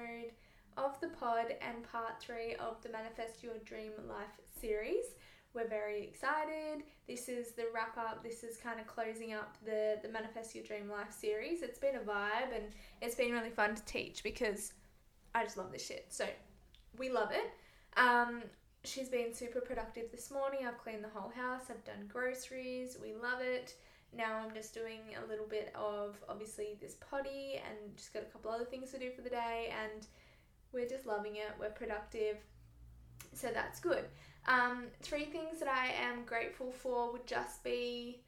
episode of the pod and part three of the Manifest Your Dream Life series. We're very excited. This is the wrap up. This is kind of closing up the, the Manifest Your Dream Life series. It's been a vibe and it's been really fun to teach because I just love this shit. So we love it. Um, she's been super productive this morning. I've cleaned the whole house, I've done groceries. We love it. Now I'm just doing a little bit of obviously this potty and just got a couple other things to do for the day and we're just loving it. We're productive. So that's good. Um, three things that I am grateful for would just be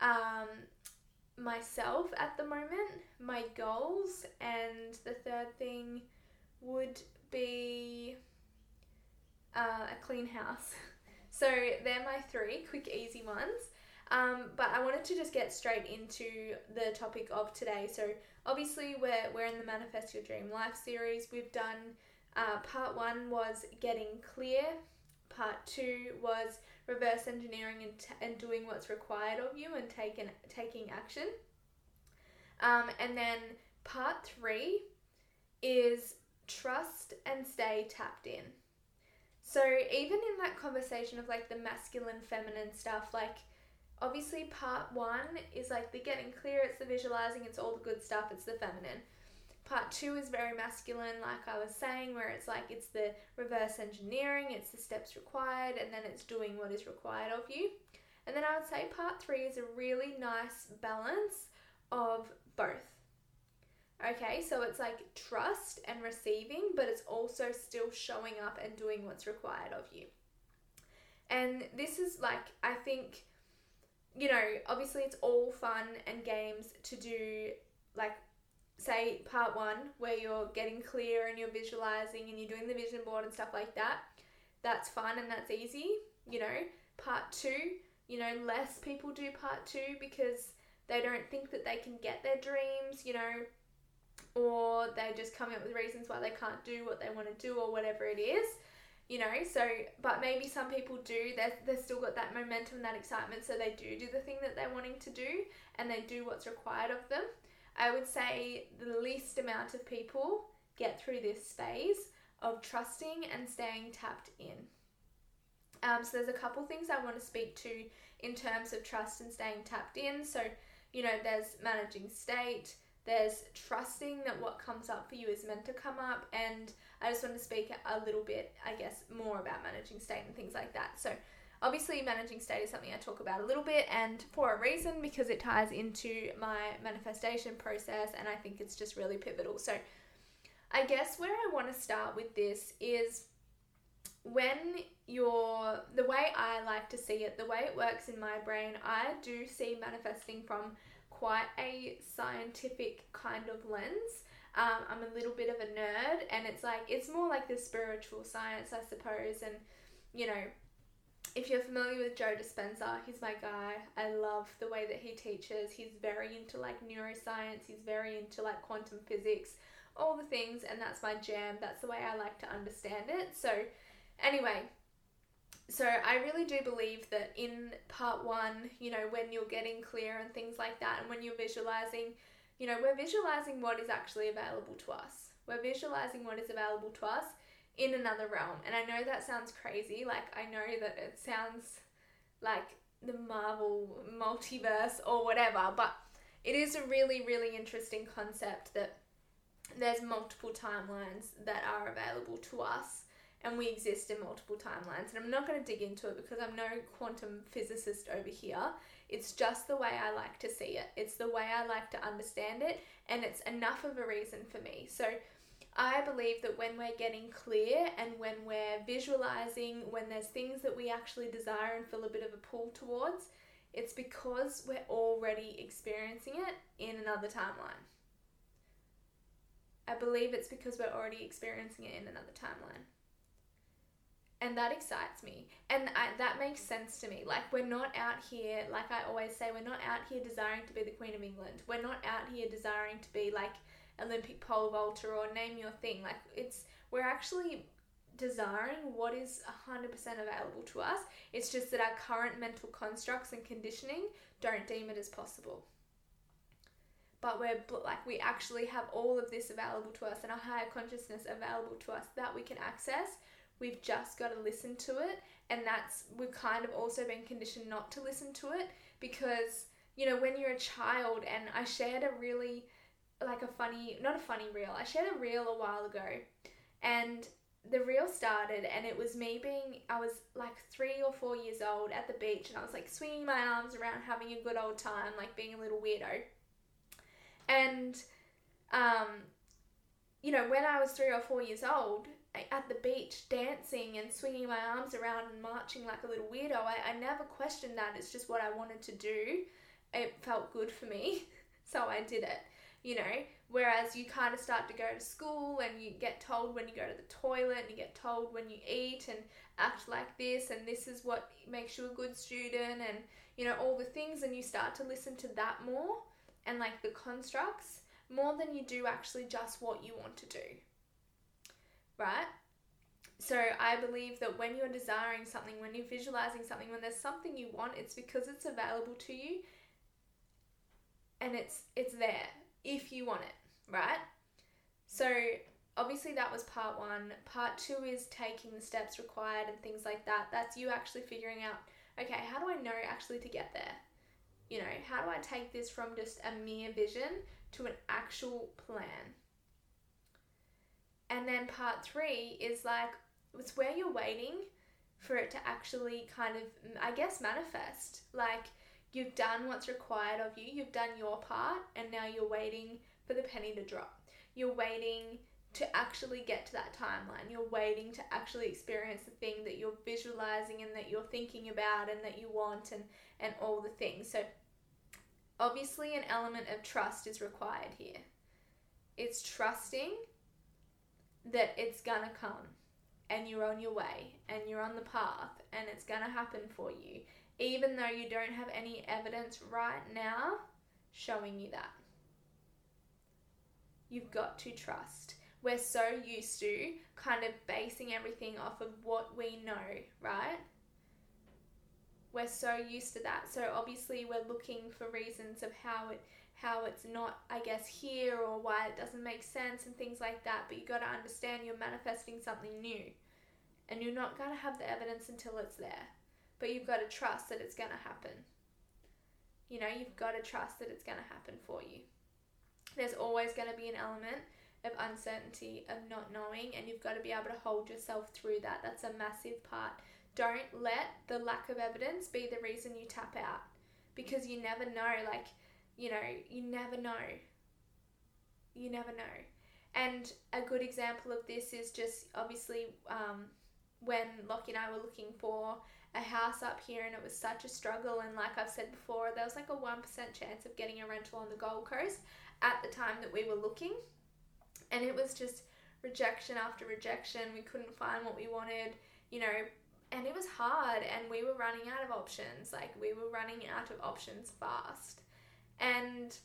um, myself at the moment, my goals, and the third thing would be uh, a clean house. So they're my three quick, easy ones. Um, but I wanted to just get straight into the topic of today. So obviously we're we're in the Manifest Your Dream Life series. We've done uh, part one was getting clear. Part two was reverse engineering and, t- and doing what's required of you and taking taking action. Um, and then part three is trust and stay tapped in. So even in that conversation of like the masculine feminine stuff, like obviously part one is like the getting clear, it's the visualizing, it's all the good stuff, it's the feminine. Part two is very masculine, like I was saying, where it's like it's the reverse engineering, it's the steps required, and then it's doing what is required of you. And then I would say part three is a really nice balance of both. Okay, so it's like trust and receiving, but it's also still showing up and doing what's required of you. And this is like, I think, you know, obviously it's all fun and games to do, like, say, part one, where you're getting clear and you're visualizing and you're doing the vision board and stuff like that. That's fun and that's easy, you know. Part two, you know, less people do part two because they don't think that they can get their dreams, you know or they just come up with reasons why they can't do what they want to do or whatever it is you know so but maybe some people do they've, they've still got that momentum that excitement so they do do the thing that they're wanting to do and they do what's required of them. I would say the least amount of people get through this phase of trusting and staying tapped in. Um, so there's a couple things i want to speak to in terms of trust and staying tapped in. So you know there's managing state there's trusting that what comes up for you is meant to come up, and I just want to speak a little bit, I guess, more about managing state and things like that. So, obviously, managing state is something I talk about a little bit, and for a reason because it ties into my manifestation process, and I think it's just really pivotal. So, I guess where I want to start with this is when you're the way I like to see it, the way it works in my brain, I do see manifesting from quite a scientific kind of lens. Um, I'm a little bit of a nerd, and it's like it's more like the spiritual science, I suppose. And you know, if you're familiar with Joe Dispenza, he's my guy. I love the way that he teaches. He's very into like neuroscience. He's very into like quantum physics, all the things, and that's my jam. That's the way I like to understand it. So, anyway, so I really do believe that in part one, you know, when you're getting clear and things like that, and when you're visualizing, you know, we're visualizing what is actually available to us. We're visualizing what is available to us in another realm. And I know that sounds crazy. Like, I know that it sounds like the Marvel multiverse or whatever, but it is a really, really interesting concept that there's multiple timelines that are available to us and we exist in multiple timelines. And I'm not going to dig into it because I'm no quantum physicist over here. It's just the way I like to see it, it's the way I like to understand it, and it's enough of a reason for me. So, I believe that when we're getting clear and when we're visualizing, when there's things that we actually desire and feel a bit of a pull towards, it's because we're already experiencing it in another timeline. I believe it's because we're already experiencing it in another timeline and that excites me. And I, that makes sense to me. Like we're not out here like i always say we're not out here desiring to be the queen of england. We're not out here desiring to be like olympic pole vaulter or name your thing. Like it's we're actually desiring what is 100% available to us. It's just that our current mental constructs and conditioning don't deem it as possible. But we're like we actually have all of this available to us and a higher consciousness available to us that we can access. We've just got to listen to it, and that's we've kind of also been conditioned not to listen to it because you know when you're a child and I shared a really like a funny not a funny reel I shared a reel a while ago. And the reel started and it was me being I was like three or four years old at the beach and I was like swinging my arms around having a good old time like being a little weirdo. And um you know when I was three or four years old at the beach dancing and swinging my arms around and marching like a little weirdo. I, I never questioned that. It's just what I wanted to do. It felt good for me. So I did it you know. Whereas you kind of start to go to school and you get told when you go to the toilet and you get told when you eat and act like this and this is what makes you a good student and you know all the things and you start to listen to that more and like the constructs more than you do actually just what you want to do right so I believe that when you're desiring something, when you're visualizing something, when there's something you want, it's because it's available to you and it's it's there if you want it, right? So obviously that was part 1. Part 2 is taking the steps required and things like that. That's you actually figuring out, okay, how do I know actually to get there? You know, how do I take this from just a mere vision to an actual plan? And then part 3 is like it's where you're waiting for it to actually kind of I guess manifest. Like You've done what's required of you, you've done your part, and now you're waiting for the penny to drop. You're waiting to actually get to that timeline. You're waiting to actually experience the thing that you're visualizing and that you're thinking about and that you want and, and all the things. So, obviously, an element of trust is required here. It's trusting that it's gonna come and you're on your way and you're on the path and it's gonna happen for you even though you don't have any evidence right now showing you that. You've got to trust. We're so used to kind of basing everything off of what we know, right? We're so used to that. So obviously we're looking for reasons of how it how it's not I guess here or why it doesn't make sense and things like that, but you got to understand you're manifesting something new. And you're not going to have the evidence until it's there but you've got to trust that it's going to happen. You know, you've got to trust that it's going to happen for you. There's always going to be an element of uncertainty, of not knowing, and you've got to be able to hold yourself through that. That's a massive part. Don't let the lack of evidence be the reason you tap out because you never know. Like, you know, you never know. You never know. And a good example of this is just obviously um, when Lockie and I were looking for a house up here and it was such a struggle and like I've said before there was like a 1% chance of getting a rental on the Gold Coast at the time that we were looking and it was just rejection after rejection we couldn't find what we wanted you know and it was hard and we were running out of options like we were running out of options fast and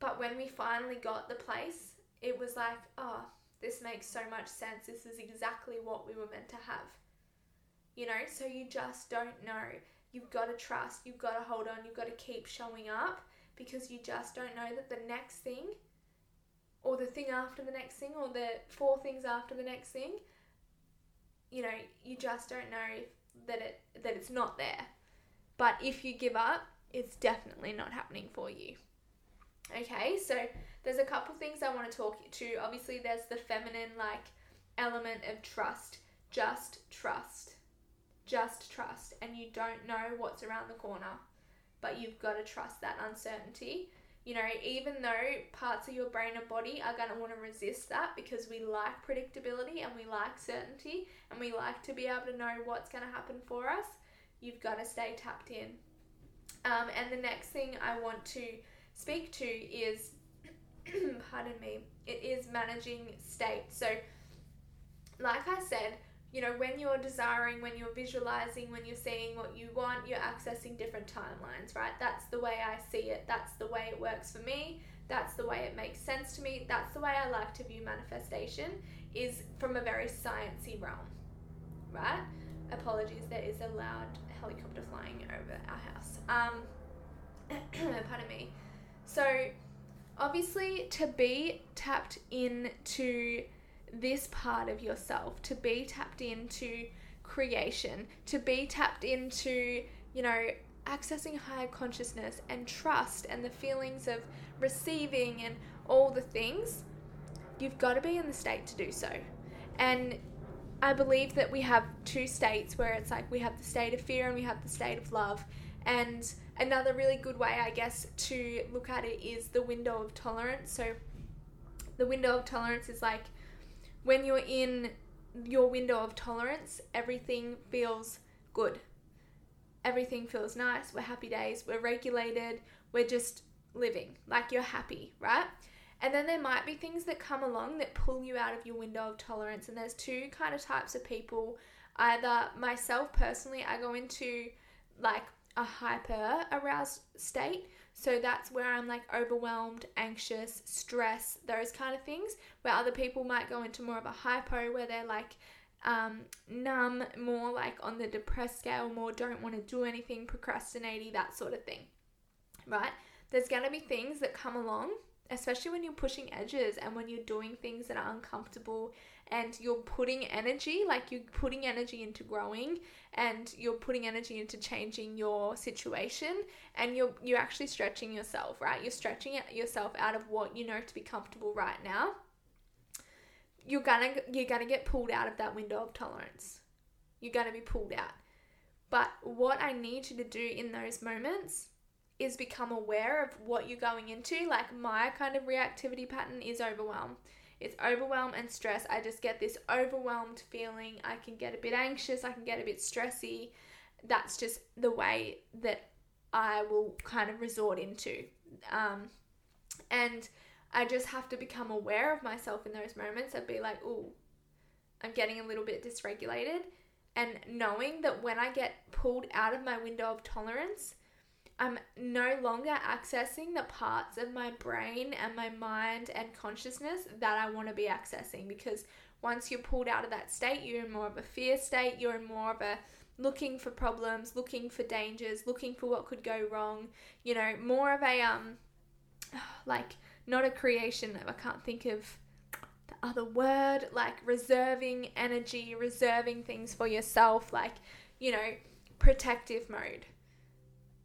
but when we finally got the place it was like oh this makes so much sense. This is exactly what we were meant to have. You know, so you just don't know. You've got to trust, you've got to hold on, you've got to keep showing up because you just don't know that the next thing or the thing after the next thing or the four things after the next thing you know you just don't know that it that it's not there. But if you give up it's definitely not happening for you. Okay so there's a couple things i want to talk to. Obviously there's the feminine like element of trust. Just trust. Just trust. And you don't know what's around the corner but you've got to trust that uncertainty. You know even though parts of your brain and body are going to want to resist that because we like predictability and we like certainty and we like to be able to know what's going to happen for us you've got to stay tapped in um, and the next thing i want to speak to is pardon me it is managing state so like i said you know, when you're desiring, when you're visualizing, when you're seeing what you want, you're accessing different timelines, right? That's the way I see it. That's the way it works for me. That's the way it makes sense to me. That's the way I like to view manifestation is from a very sciencey realm, right? Apologies, there is a loud helicopter flying over our house. Um, pardon me. So, obviously to be tapped into this part of yourself, to be tapped into creation, to be tapped into, you know, accessing higher consciousness and trust and the feelings of receiving and all the things, you've got to be in the state to do so. And I believe that we have two states where it's like we have the state of fear and we have the state of love. And another really good way, I guess, to look at it is the window of tolerance. So, the window of tolerance is like when you're in your window of tolerance, everything feels good. Everything feels nice. We're happy days. We're regulated. We're just living like you're happy, right? And then there might be things that come along that pull you out of your window of tolerance. And there's two kind of types of people. Either myself personally, I go into like a hyper aroused state. So that's where I'm like overwhelmed, anxious, stress, those kind of things. Where other people might go into more of a hypo where they're like um, numb, more like on the depressed scale, more don't want to do anything, procrastinating, that sort of thing. Right? There's going to be things that come along especially when you're pushing edges and when you're doing things that are uncomfortable and you're putting energy, like you're putting energy into growing and you're putting energy into changing your situation and you're you're actually stretching yourself, right? You're stretching yourself out of what you know to be comfortable right now. You're gonna you're gonna get pulled out of that window of tolerance. You're gonna be pulled out. But what I need you to do in those moments is become aware of what you're going into. Like my kind of reactivity pattern is overwhelm. It's overwhelm and stress. I just get this overwhelmed feeling. I can get a bit anxious, I can get a bit stressy. That's just the way that I will kind of resort into. Um, and I just have to become aware of myself in those moments and be like, oh, I'm getting a little bit dysregulated. And knowing that when I get pulled out of my window of tolerance, I'm no longer accessing the parts of my brain and my mind and consciousness that I want to be accessing because once you're pulled out of that state, you're in more of a fear state, you're in more of a looking for problems, looking for dangers, looking for what could go wrong, you know, more of a um like not a creation, I can't think of the other word, like reserving energy, reserving things for yourself, like, you know, protective mode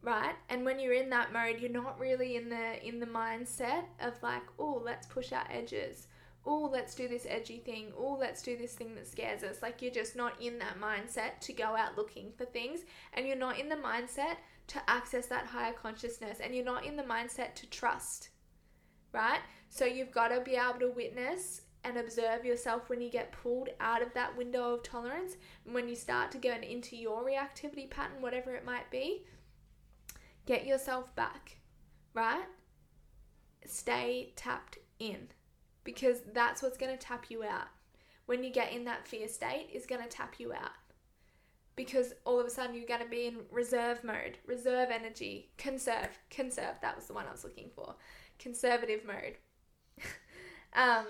right? And when you're in that mode you're not really in the in the mindset of like oh let's push our edges. Oh let's do this edgy thing. Oh let's do this thing that scares us. Like you're just not in that mindset to go out looking for things and you're not in the mindset to access that higher consciousness and you're not in the mindset to trust right? So you've got to be able to witness and observe yourself when you get pulled out of that window of tolerance and when you start to go into your reactivity pattern whatever it might be Get yourself back, right? Stay tapped in because that's what's going to tap you out. When you get in that fear state, is going to tap you out because all of a sudden you're going to be in reserve mode, reserve energy, conserve, conserve. That was the one I was looking for. Conservative mode. um,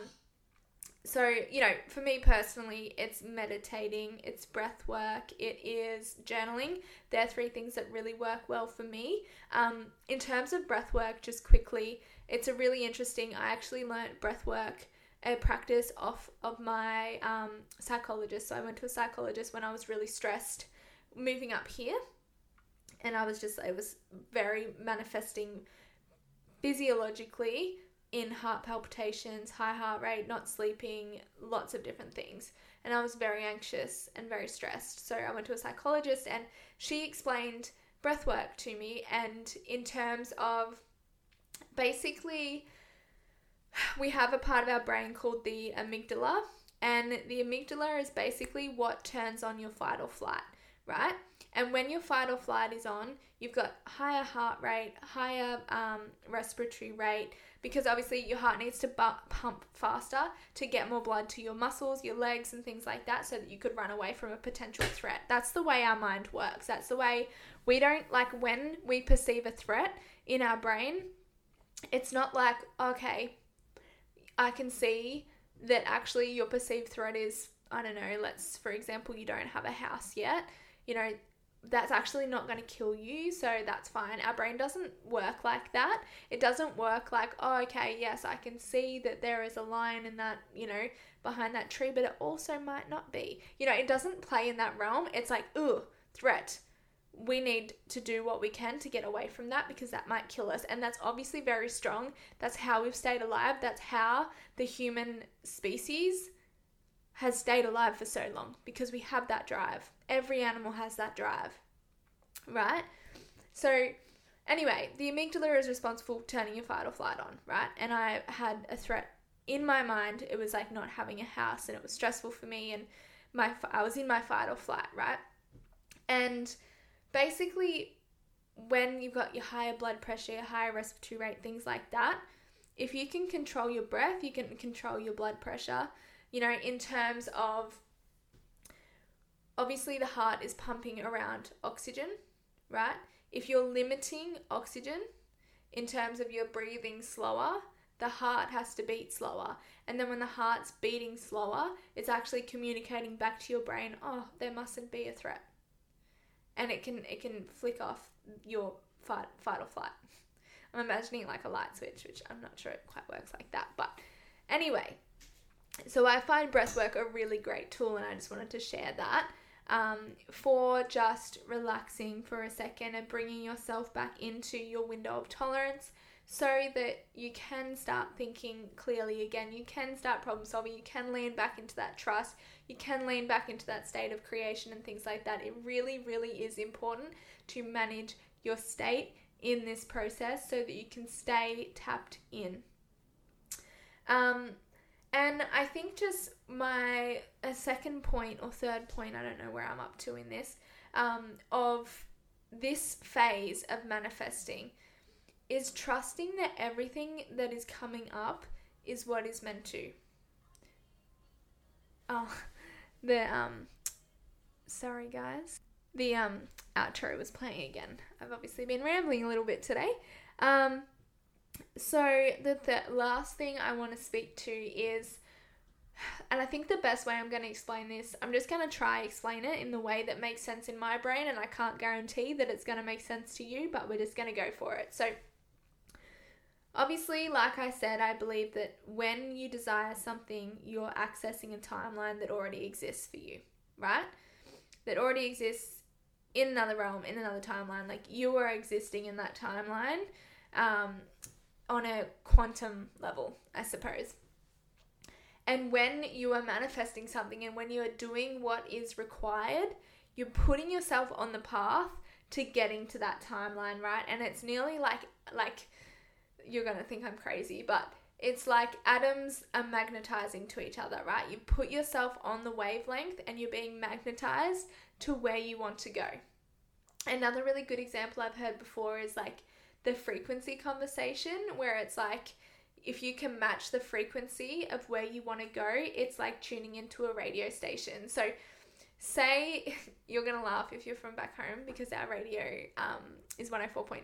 so you know for me personally it's meditating it's breath work it is journaling. They're three things that really work well for me. Um, in terms of breath work just quickly it's a really interesting i actually learned breath work a practice off of my um, psychologist. So i went to a psychologist when i was really stressed moving up here and i was just it was very manifesting physiologically in heart palpitations, high heart rate, not sleeping, lots of different things. And I was very anxious and very stressed. So I went to a psychologist and she explained breath work to me. And in terms of basically, we have a part of our brain called the amygdala. And the amygdala is basically what turns on your fight or flight, right? And when your fight or flight is on, you've got higher heart rate, higher um, respiratory rate, because obviously your heart needs to bu- pump faster to get more blood to your muscles, your legs, and things like that so that you could run away from a potential threat. That's the way our mind works. That's the way we don't like when we perceive a threat in our brain, it's not like, okay, I can see that actually your perceived threat is, I don't know, let's, for example, you don't have a house yet. You know, that's actually not going to kill you, so that's fine. Our brain doesn't work like that. It doesn't work like, oh, okay, yes, I can see that there is a lion in that, you know, behind that tree, but it also might not be. You know, it doesn't play in that realm. It's like, ooh, threat. We need to do what we can to get away from that because that might kill us. And that's obviously very strong. That's how we've stayed alive. That's how the human species has stayed alive for so long because we have that drive. Every animal has that drive, right? So, anyway, the amygdala is responsible for turning your fight or flight on, right? And I had a threat in my mind. It was like not having a house, and it was stressful for me, and my I was in my fight or flight, right? And basically, when you've got your higher blood pressure, your higher respiratory rate, things like that, if you can control your breath, you can control your blood pressure you know, in terms of obviously the heart is pumping around oxygen, right? If you're limiting oxygen in terms of your breathing slower, the heart has to beat slower. And then when the heart's beating slower, it's actually communicating back to your brain, oh, there mustn't be a threat. And it can it can flick off your fight fight or flight. I'm imagining like a light switch, which I'm not sure it quite works like that. But anyway, so I find breathwork a really great tool, and I just wanted to share that um, for just relaxing for a second and bringing yourself back into your window of tolerance so that you can start thinking clearly again. You can start problem solving. You can lean back into that trust. You can lean back into that state of creation and things like that. It really, really is important to manage your state in this process so that you can stay tapped in. Um, and I think just my a second point or third point, I don't know where I'm up to in this, um, of this phase of manifesting is trusting that everything that is coming up is what is meant to. Oh, the um, sorry guys, the um outro was playing again. I've obviously been rambling a little bit today. Um, so the th- last thing I want to speak to is and I think the best way I'm going to explain this, I'm just going to try explain it in the way that makes sense in my brain and I can't guarantee that it's going to make sense to you, but we're just going to go for it. So obviously, like I said, I believe that when you desire something, you're accessing a timeline that already exists for you, right? That already exists in another realm, in another timeline. Like you are existing in that timeline um, on a quantum level, I suppose. And when you are manifesting something and when you are doing what is required, you're putting yourself on the path to getting to that timeline, right? And it's nearly like like you're going to think I'm crazy, but it's like atoms are magnetizing to each other, right? You put yourself on the wavelength and you're being magnetized to where you want to go. Another really good example I've heard before is like the frequency conversation where it's like if you can match the frequency of where you want to go, it's like tuning into a radio station. So, say you're gonna laugh if you're from back home because our radio um, is 104.9.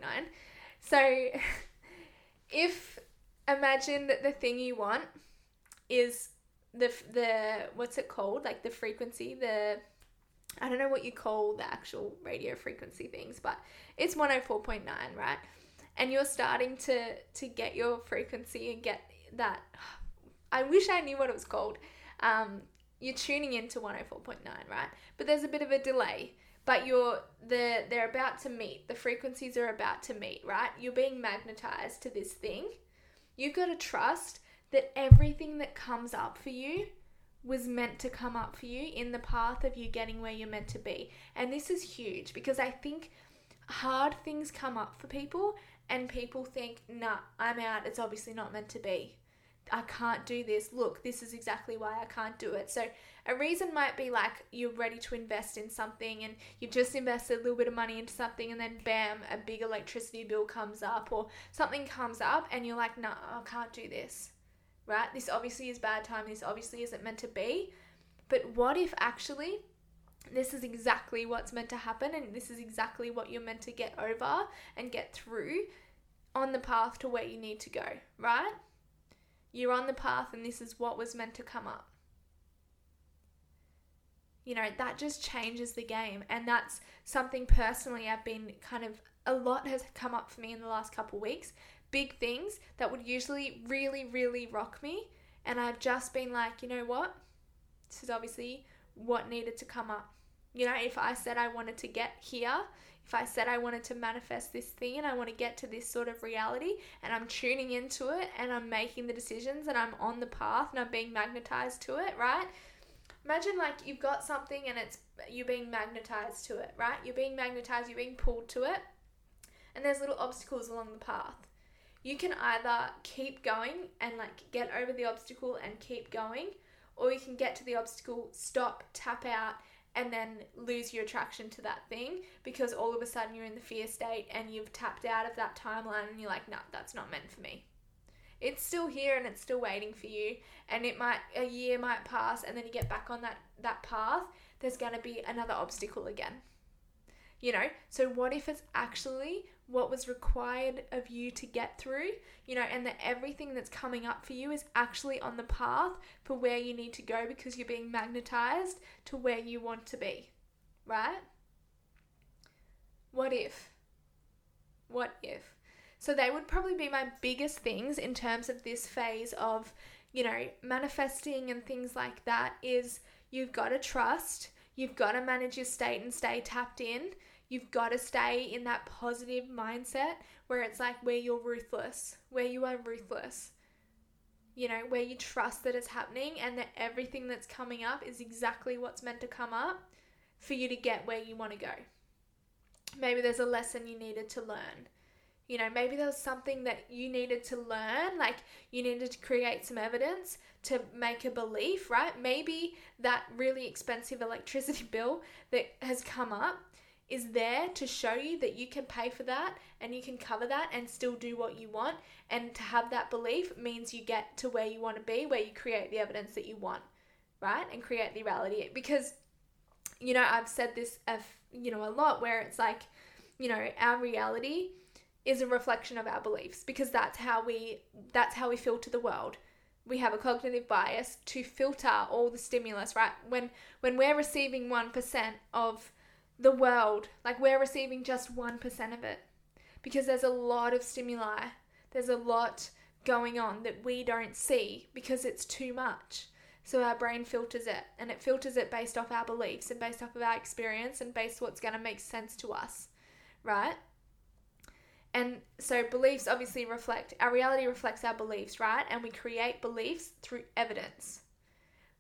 So, if imagine that the thing you want is the the what's it called like the frequency the I don't know what you call the actual radio frequency things, but it's 104.9, right? And you're starting to to get your frequency and get that I wish I knew what it was called. Um, you're tuning into 104.9, right? But there's a bit of a delay. But you're the they're about to meet. The frequencies are about to meet, right? You're being magnetized to this thing. You've got to trust that everything that comes up for you was meant to come up for you in the path of you getting where you're meant to be. And this is huge because I think hard things come up for people and people think, nah, I'm out, it's obviously not meant to be. I can't do this. Look, this is exactly why I can't do it. So, a reason might be like you're ready to invest in something and you just invested a little bit of money into something, and then bam, a big electricity bill comes up, or something comes up, and you're like, nah, I can't do this. Right? This obviously is bad time. This obviously isn't meant to be. But what if actually this is exactly what's meant to happen and this is exactly what you're meant to get over and get through on the path to where you need to go, right? You're on the path and this is what was meant to come up. you know, that just changes the game. And that's something personally I've been kind of a lot has come up for me in the last couple weeks. Big things that would usually really, really rock me. And I've just been like, you know what? This is obviously what needed to come up. You know, if I said I wanted to get here, if I said I wanted to manifest this thing and I want to get to this sort of reality and I'm tuning into it and I'm making the decisions and I'm on the path and I'm being magnetized to it, right? Imagine like you've got something and it's you're being magnetized to it, right? You're being magnetized, you're being pulled to it, and there's little obstacles along the path. You can either keep going and like get over the obstacle and keep going, or you can get to the obstacle, stop, tap out, and then lose your attraction to that thing because all of a sudden you're in the fear state and you've tapped out of that timeline and you're like, no, that's not meant for me. It's still here and it's still waiting for you and it might a year might pass and then you get back on that that path there's going to be another obstacle again. You know? So what if it's actually what was required of you to get through you know and that everything that's coming up for you is actually on the path for where you need to go because you're being magnetized to where you want to be right what if what if so they would probably be my biggest things in terms of this phase of, you know, manifesting and things like that is you've got to trust, you've got to manage your state and stay tapped in. You've got to stay in that positive mindset where it's like where you're ruthless, where you are ruthless. You know, where you trust that it's happening and that everything that's coming up is exactly what's meant to come up for you to get where you want to go. Maybe there's a lesson you needed to learn you know, maybe there was something that you needed to learn, like you needed to create some evidence to make a belief, right? Maybe that really expensive electricity bill that has come up is there to show you that you can pay for that and you can cover that and still do what you want. And to have that belief means you get to where you want to be, where you create the evidence that you want, right? And create the reality. Because, you know, I've said this, you know, a lot where it's like, you know, our reality is a reflection of our beliefs because that's how we that's how we filter the world we have a cognitive bias to filter all the stimulus right when when we're receiving 1% of the world like we're receiving just 1% of it because there's a lot of stimuli there's a lot going on that we don't see because it's too much so our brain filters it and it filters it based off our beliefs and based off of our experience and based what's going to make sense to us right and so beliefs obviously reflect our reality reflects our beliefs, right? And we create beliefs through evidence.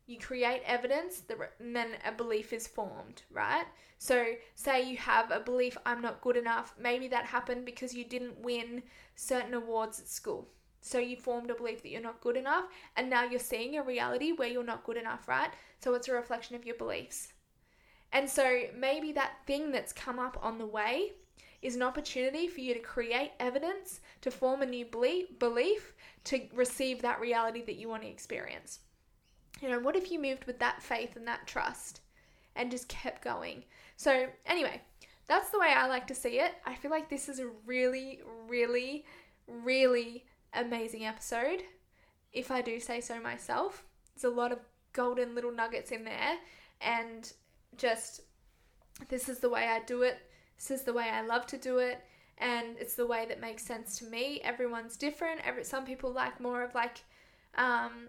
You create evidence, and then a belief is formed, right? So, say you have a belief, I'm not good enough. Maybe that happened because you didn't win certain awards at school. So, you formed a belief that you're not good enough, and now you're seeing a reality where you're not good enough, right? So, it's a reflection of your beliefs. And so, maybe that thing that's come up on the way is an opportunity for you to create evidence, to form a new belief, to receive that reality that you want to experience. You know, what if you moved with that faith and that trust and just kept going? So, anyway, that's the way I like to see it. I feel like this is a really, really, really amazing episode, if I do say so myself. There's a lot of golden little nuggets in there, and just this is the way I do it. This is the way I love to do it, and it's the way that makes sense to me. Everyone's different. Every some people like more of like um,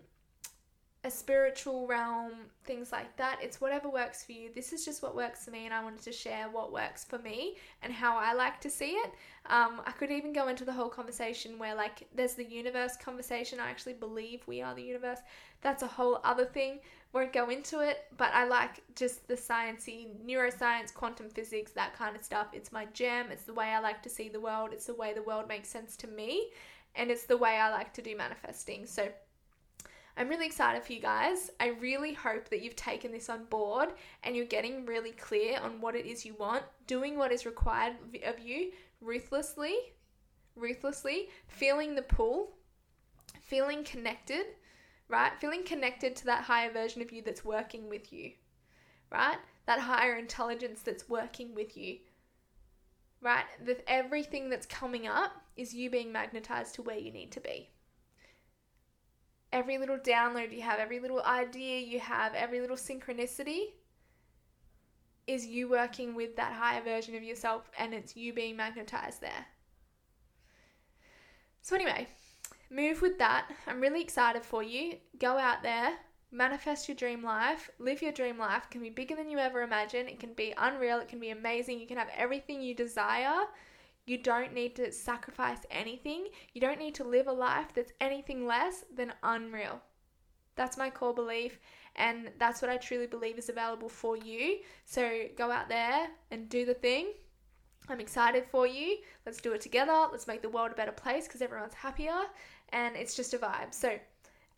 a spiritual realm, things like that. It's whatever works for you. This is just what works for me, and I wanted to share what works for me and how I like to see it. Um, I could even go into the whole conversation where, like, there's the universe conversation. I actually believe we are the universe. That's a whole other thing. Won't go into it, but I like just the sciencey, neuroscience, quantum physics, that kind of stuff. It's my jam. It's the way I like to see the world. It's the way the world makes sense to me, and it's the way I like to do manifesting. So I'm really excited for you guys. I really hope that you've taken this on board and you're getting really clear on what it is you want, doing what is required of you ruthlessly, ruthlessly, feeling the pull, feeling connected, right? Feeling connected to that higher version of you that's working with you, right? That higher intelligence that's working with you, right? That everything that's coming up is you being magnetized to where you need to be every little download you have, every little idea you have, every little synchronicity is you working with that higher version of yourself and it's you being magnetized there. So, anyway, move with that. I'm really excited for you. Go out there, manifest your dream life, live your dream life. It can be bigger than you ever imagined, it can be unreal, it can be amazing. You can have everything you desire. You don't need to sacrifice anything. You don't need to live a life that's anything less than unreal. That's my core belief, and that's what I truly believe is available for you. So go out there and do the thing. I'm excited for you. Let's do it together. Let's make the world a better place because everyone's happier, and it's just a vibe. So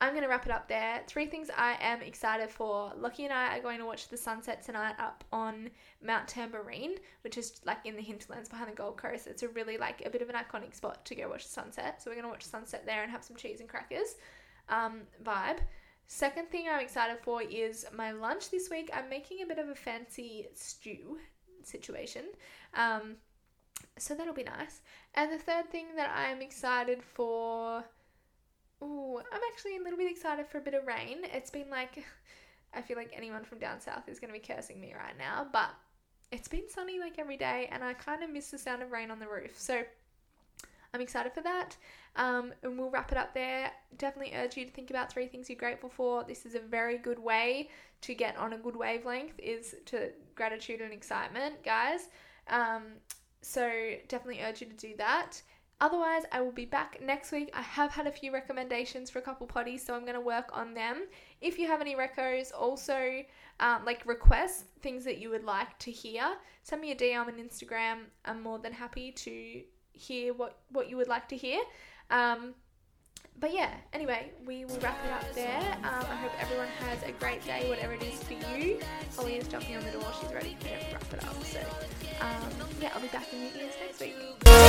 I'm going to wrap it up there. Three things I am excited for. Lucky and I are going to watch the sunset tonight up on Mount Tamborine, which is like in the hinterlands behind the Gold Coast. It's a really like a bit of an iconic spot to go watch the sunset. So we're going to watch the sunset there and have some cheese and crackers um, vibe. Second thing I'm excited for is my lunch this week. I'm making a bit of a fancy stew situation. Um, so that'll be nice. And the third thing that I'm excited for Ooh, I'm actually a little bit excited for a bit of rain. It's been like, I feel like anyone from down south is going to be cursing me right now, but it's been sunny like every day, and I kind of miss the sound of rain on the roof. So I'm excited for that. Um, and we'll wrap it up there. Definitely urge you to think about three things you're grateful for. This is a very good way to get on a good wavelength is to gratitude and excitement, guys. Um, so definitely urge you to do that. Otherwise, I will be back next week. I have had a few recommendations for a couple potties, so I'm going to work on them. If you have any recos, also um, like requests, things that you would like to hear, send me a DM on Instagram. I'm more than happy to hear what, what you would like to hear. Um, but yeah, anyway, we will wrap it up there. Um, I hope everyone has a great day, whatever it is for you. Holly is jumping on the door, she's ready to wrap it up. So, um, yeah, I'll be back in your ears next week.